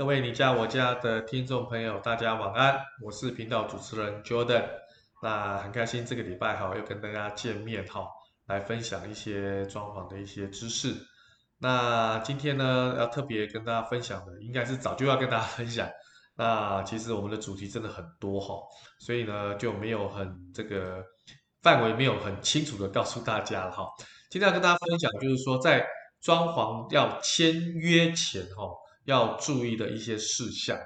各位你家我家的听众朋友，大家晚安，我是频道主持人 Jordan。那很开心这个礼拜哈又跟大家见面哈，来分享一些装潢的一些知识。那今天呢要特别跟大家分享的，应该是早就要跟大家分享。那其实我们的主题真的很多哈，所以呢就没有很这个范围没有很清楚的告诉大家了哈。今天要跟大家分享就是说在。装潢要签约前，哈，要注意的一些事项，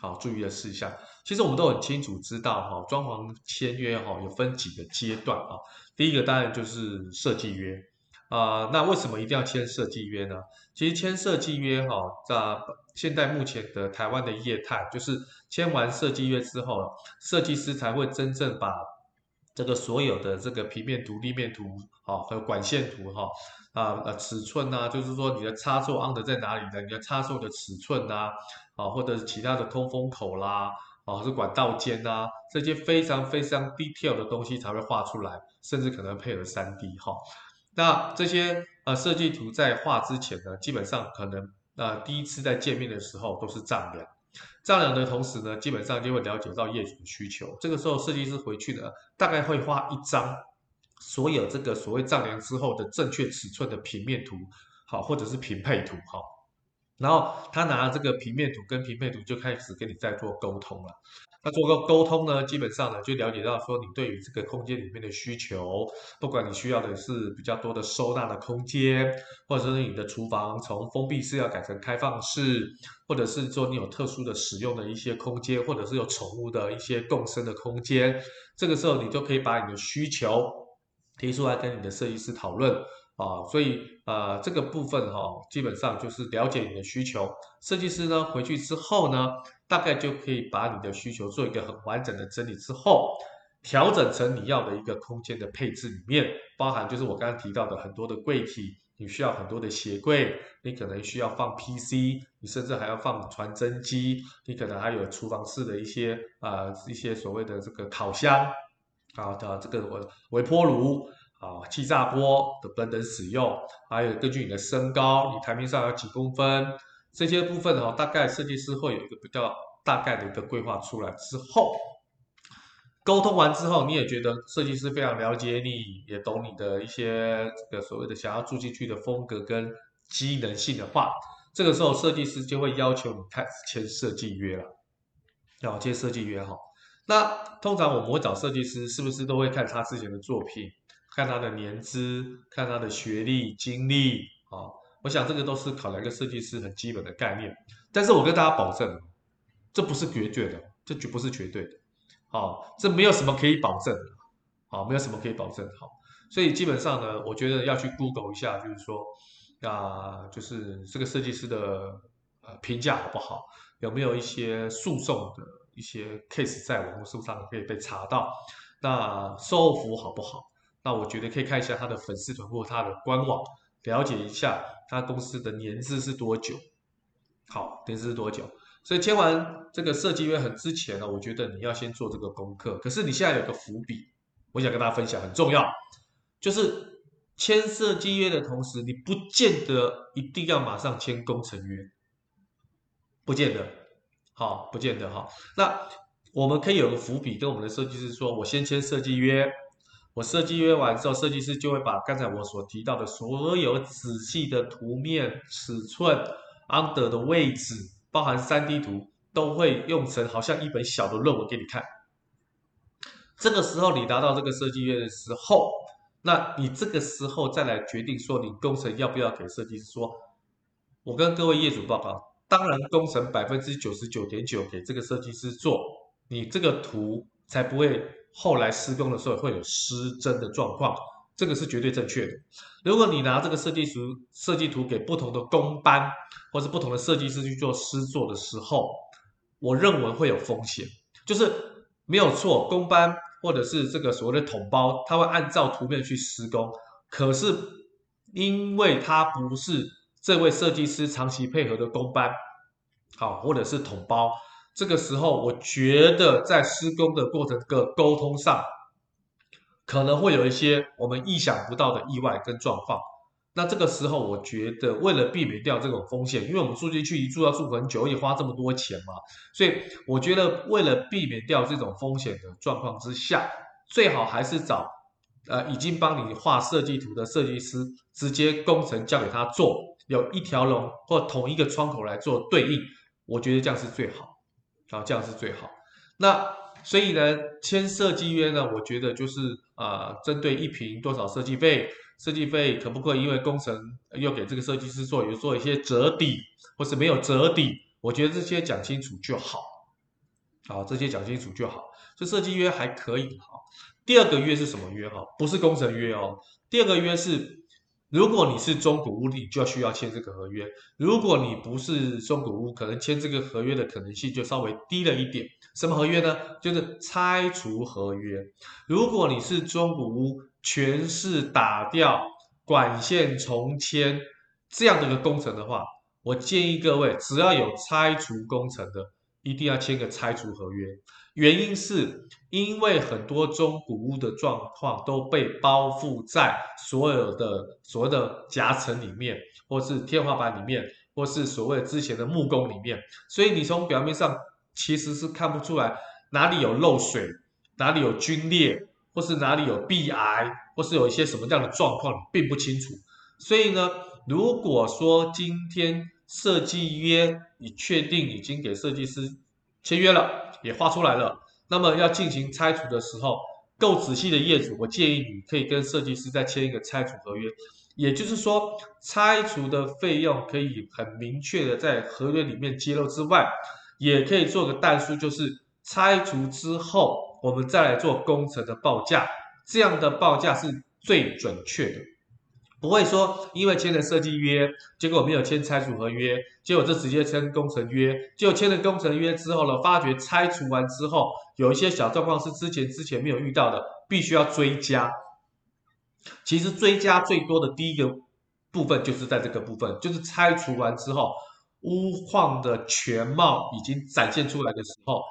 好，注意的事项。其实我们都很清楚知道，哈，装潢签约，哈，有分几个阶段，啊。第一个当然就是设计约，啊，那为什么一定要签设计约呢？其实签设计约，哈，在现在目前的台湾的业态，就是签完设计约之后，设计师才会真正把这个所有的这个平面图、立面图，啊，和管线图，哈。啊呃，尺寸呐、就是说你的插座安的在哪里的，你的插座的尺寸呐，啊，或者是其他的通风口啦，啊，是管道间呐，这些非常非常 detail 的东西才会画出来，甚至可能配合 3D 哈。那这些呃设计图在画之前呢，基本上可能呃第一次在见面的时候都是丈量，丈量的同时呢，基本上就会了解到业主的需求。这个时候设计师回去呢，大概会画一张。所有这个所谓丈量之后的正确尺寸的平面图，好，或者是平配图，好，然后他拿这个平面图跟平面图就开始跟你在做沟通了。那做个沟通呢，基本上呢就了解到说你对于这个空间里面的需求，不管你需要的是比较多的收纳的空间，或者是你的厨房从封闭式要改成开放式，或者是说你有特殊的使用的一些空间，或者是有宠物的一些共生的空间，这个时候你就可以把你的需求。提出来跟你的设计师讨论啊，所以呃这个部分哈、哦，基本上就是了解你的需求。设计师呢回去之后呢，大概就可以把你的需求做一个很完整的整理之后，调整成你要的一个空间的配置里面，包含就是我刚刚提到的很多的柜体，你需要很多的鞋柜，你可能需要放 PC，你甚至还要放传真机，你可能还有厨房式的一些啊、一些所谓的这个烤箱。啊的这个微微波炉啊、气炸锅的等等使用，还有根据你的身高，你台面上有几公分，这些部分哦，大概设计师会有一个比较大概的一个规划出来之后，沟通完之后，你也觉得设计师非常了解你，也懂你的一些这个所谓的想要住进去的风格跟机能性的话，这个时候设计师就会要求你开始签设计约了，要签设计约哈。那通常我们会找设计师，是不是都会看他之前的作品，看他的年资，看他的学历、经历啊？我想这个都是考量一个设计师很基本的概念。但是我跟大家保证，这不是绝对的，这绝不是绝对的。好，这没有什么可以保证的。好，没有什么可以保证。好，所以基本上呢，我觉得要去 Google 一下，就是说啊，就是这个设计师的呃评价好不好，有没有一些诉讼的。一些 case 在网络书上可以被查到，那售后服务好不好？那我觉得可以看一下他的粉丝团或他的官网，了解一下他公司的年资是多久。好，年资是多久？所以签完这个设计约很之前呢，我觉得你要先做这个功课。可是你现在有个伏笔，我想跟大家分享，很重要，就是签设计约的同时，你不见得一定要马上签工程约，不见得。好，不见得哈。那我们可以有个伏笔，跟我们的设计师说，我先签设计约，我设计约完之后，设计师就会把刚才我所提到的所有仔细的图面、尺寸、under 的位置，包含 3D 图，都会用成好像一本小的论文给你看。这个时候你拿到这个设计约的时候，那你这个时候再来决定说，你工程要不要给设计师说，我跟各位业主报告。当然，工程百分之九十九点九给这个设计师做，你这个图才不会后来施工的时候会有失真的状况，这个是绝对正确的。如果你拿这个设计图设计图给不同的工班或是不同的设计师去做施作的时候，我认为会有风险，就是没有错，工班或者是这个所谓的统包，他会按照图片去施工，可是因为他不是。这位设计师长期配合的工班，好，或者是统包，这个时候我觉得在施工的过程的沟通上，可能会有一些我们意想不到的意外跟状况。那这个时候，我觉得为了避免掉这种风险，因为我们住进去一住要住很久，也花这么多钱嘛，所以我觉得为了避免掉这种风险的状况之下，最好还是找呃已经帮你画设计图的设计师，直接工程交给他做，有一条龙或同一个窗口来做对应，我觉得这样是最好，啊，这样是最好。那所以呢，签设计约呢，我觉得就是啊、针对一坪多少设计费。设计费可不可以因为工程又给这个设计师做，有做一些折抵，或是没有折抵？我觉得这些讲清楚就好。好，这些讲清楚就好。这设计约还可以哈。第二个约是什么约哈？不是工程约哦。第二个约是，如果你是中古屋，你就需要签这个合约；如果你不是中古屋，可能签这个合约的可能性就稍微低了一点。什么合约呢？就是拆除合约。如果你是中古屋，全是打掉管线重牵这样的一个工程的话，我建议各位只要有拆除工程的，一定要签个拆除合约。原因是因为很多中古屋的状况都被包覆在所有的所谓的夹层里面，或是天花板里面，或是所谓之前的木工里面，所以你从表面上其实是看不出来哪里有漏水，哪里有龟裂。或是哪里有壁癌，或是有一些什么样的状况，并不清楚。所以呢，如果说今天设计约你确定已经给设计师签约了，也画出来了，那么要进行拆除的时候，够仔细的业主，我建议你可以跟设计师再签一个拆除合约。也就是说，拆除的费用可以很明确的在合约里面揭露之外，也可以做个代书，就是拆除之后。我们再来做工程的报价，这样的报价是最准确的，不会说因为签了设计约，结果没有签拆除合约，结果这直接签工程约，就签了工程约之后呢，发觉拆除完之后有一些小状况是之前之前没有遇到的，必须要追加。其实追加最多的第一个部分就是在这个部分，就是拆除完之后屋况的全貌已经展现出来的时候。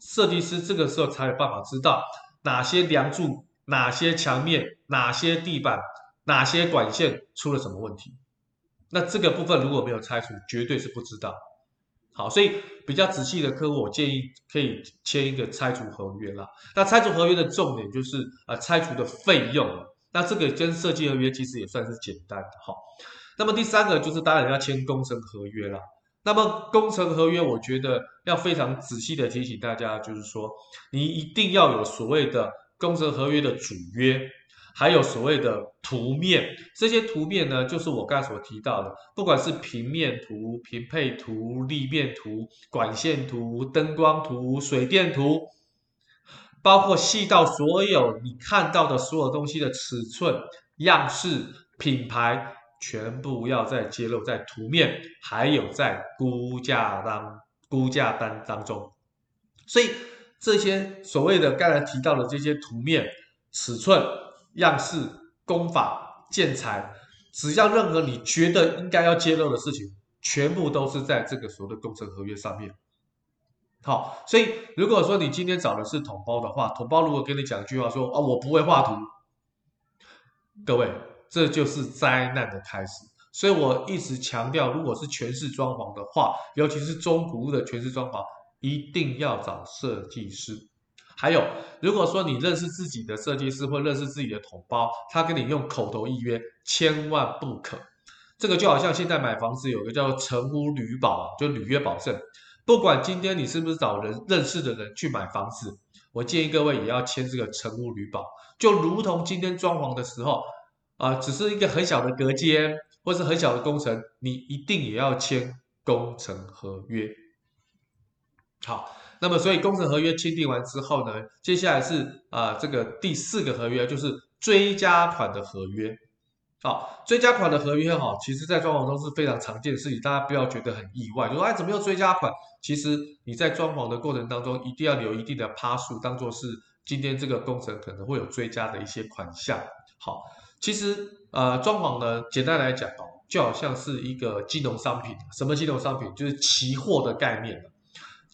设计师这个时候才有办法知道哪些梁柱、哪些墙面、哪些地板、哪些管线出了什么问题。那这个部分如果没有拆除，绝对是不知道。好，所以比较仔细的客户，我建议可以签一个拆除合约啦。那拆除合约的重点就是啊，拆除的费用。那这个跟设计合约其实也算是简单的哈。那么第三个就是当然要签工程合约啦。那么工程合约，我觉得要非常仔细的提醒大家，就是说，你一定要有所谓的工程合约的主约，还有所谓的图面。这些图面呢，就是我刚才所提到的，不管是平面图、平配图、立面图、管线图、灯光图、水电图，包括细到所有你看到的所有东西的尺寸、样式、品牌。全部要在揭露在图面，还有在估价当估价单当中，所以这些所谓的刚才提到的这些图面、尺寸、样式、工法、建材，只要任何你觉得应该要揭露的事情，全部都是在这个所谓的工程合约上面。好，所以如果说你今天找的是统包的话，统包如果跟你讲一句话说啊，我不会画图，各位。这就是灾难的开始，所以我一直强调，如果是全室装潢的话，尤其是中古屋的全室装潢，一定要找设计师。还有，如果说你认识自己的设计师或认识自己的同胞，他跟你用口头预约，千万不可。这个就好像现在买房子有个叫成屋履保，就履约保证。不管今天你是不是找人认识的人去买房子，我建议各位也要签这个成屋履保，就如同今天装潢的时候。啊，只是一个很小的隔间，或是很小的工程，你一定也要签工程合约。好，那么所以工程合约签订完之后呢，接下来是啊这个第四个合约，就是追加款的合约。好，追加款的合约哈，其实在装潢中是非常常见的事情，大家不要觉得很意外，就说哎怎么又追加款？其实你在装潢的过程当中，一定要留一定的趴数，当做是今天这个工程可能会有追加的一些款项。好。其实，呃，装潢呢，简单来讲哦，就好像是一个金融商品。什么金融商品？就是期货的概念。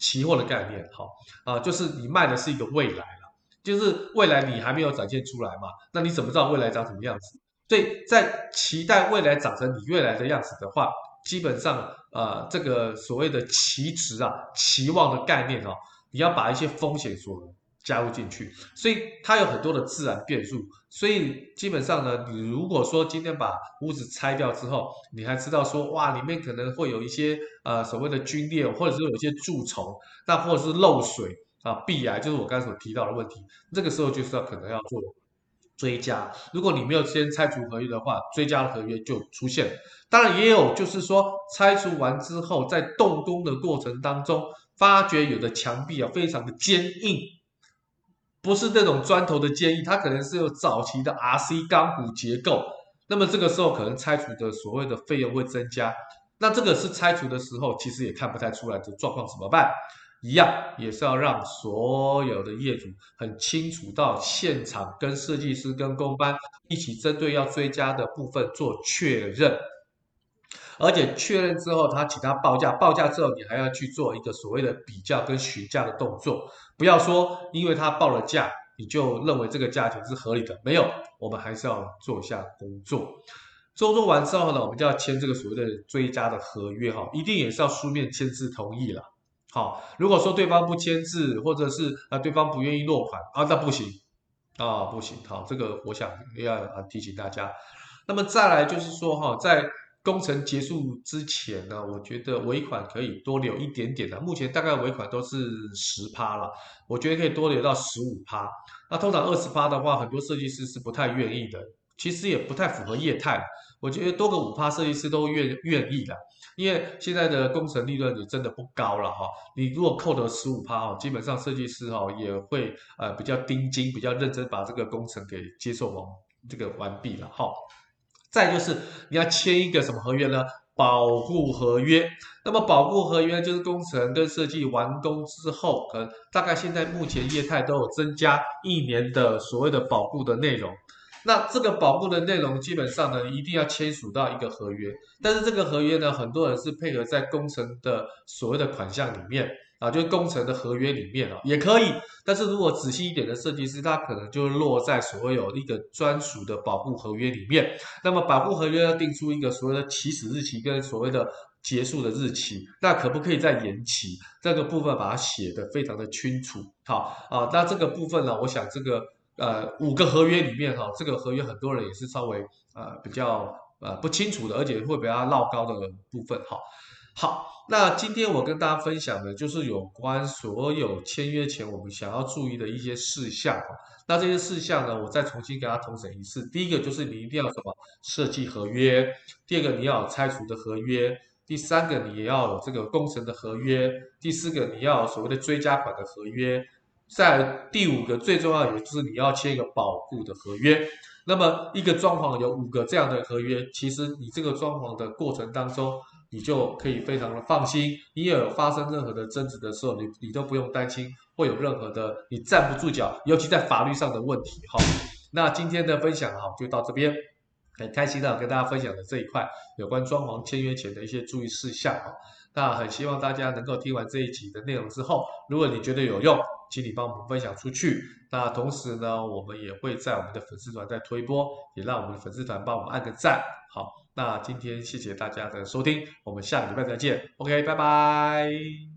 期货的概念，哈啊，就是你卖的是一个未来了，就是未来你还没有展现出来嘛，那你怎么知道未来长什么样子？所以在期待未来长成你未来的样子的话，基本上呃这个所谓的期值啊、期望的概念哦，你要把一些风险所加入进去，所以它有很多的自然变数。所以基本上呢，你如果说今天把屋子拆掉之后，你还知道说哇，里面可能会有一些呃所谓的龟裂，或者是有一些蛀虫，那或者是漏水啊、壁癌，就是我刚才所提到的问题。这个时候就是要可能要做追加。如果你没有先拆除合约的话，追加的合约就出现了。当然也有就是说拆除完之后，在动工的过程当中，发觉有的墙壁啊非常的坚硬。不是那种砖头的坚硬，它可能是有早期的 RC 钢骨结构。那么这个时候可能拆除的所谓的费用会增加。那这个是拆除的时候其实也看不太出来的状况怎么办？一样也是要让所有的业主很清楚到现场跟设计师跟工班一起针对要追加的部分做确认。而且确认之后，他请他报价，报价之后你还要去做一个所谓的比较跟询价的动作，不要说因为他报了价，你就认为这个价钱是合理的，没有，我们还是要做一下工作。做做完之后呢，我们就要签这个所谓的追加的合约哈，一定也是要书面签字同意了。好，如果说对方不签字，或者是啊对方不愿意落款啊，那不行啊，不行。好，这个我想要提醒大家。那么再来就是说哈，在工程结束之前呢，我觉得尾款可以多留一点点的。目前大概尾款都是十趴了，我觉得可以多留到十五趴。那通常二十趴的话，很多设计师是不太愿意的，其实也不太符合业态。我觉得多个五趴，设计师都愿愿意的，因为现在的工程利润也真的不高了哈。你如果扣得十五趴哦，基本上设计师哈也会呃比较盯紧，比较认真把这个工程给接受完这个完毕了哈。再就是你要签一个什么合约呢？保护合约。那么保护合约就是工程跟设计完工之后，可能大概现在目前业态都有增加一年的所谓的保护的内容。那这个保护的内容基本上呢，一定要签署到一个合约。但是这个合约呢，很多人是配合在工程的所谓的款项里面。啊，就是工程的合约里面啊，也可以。但是如果仔细一点的设计师，他可能就落在所谓有一个专属的保护合约里面。那么保护合约要定出一个所谓的起始日期跟所谓的结束的日期，那可不可以再延期？这个部分把它写得非常的清楚。好啊，那这个部分呢，我想这个呃五个合约里面哈，这个合约很多人也是稍微呃比较呃不清楚的，而且会比较绕高的部分哈。好。那今天我跟大家分享的，就是有关所有签约前我们想要注意的一些事项。那这些事项呢，我再重新给大家重整一次。第一个就是你一定要什么设计合约，第二个你要拆除的合约，第三个你也要有这个工程的合约，第四个你要有所谓的追加款的合约，在第五个最重要，也就是你要签一个保固的合约。那么一个装潢有五个这样的合约，其实你这个装潢的过程当中。你就可以非常的放心，你也有发生任何的争执的时候，你你都不用担心会有任何的你站不住脚，尤其在法律上的问题哈。那今天的分享哈就到这边，很开心的跟大家分享的这一块有关装潢签约前的一些注意事项哈。那很希望大家能够听完这一集的内容之后，如果你觉得有用，请你帮我们分享出去。那同时呢，我们也会在我们的粉丝团再推播，也让我们的粉丝团帮我们按个赞，好。那今天谢谢大家的收听，我们下个礼拜再见。OK，拜拜。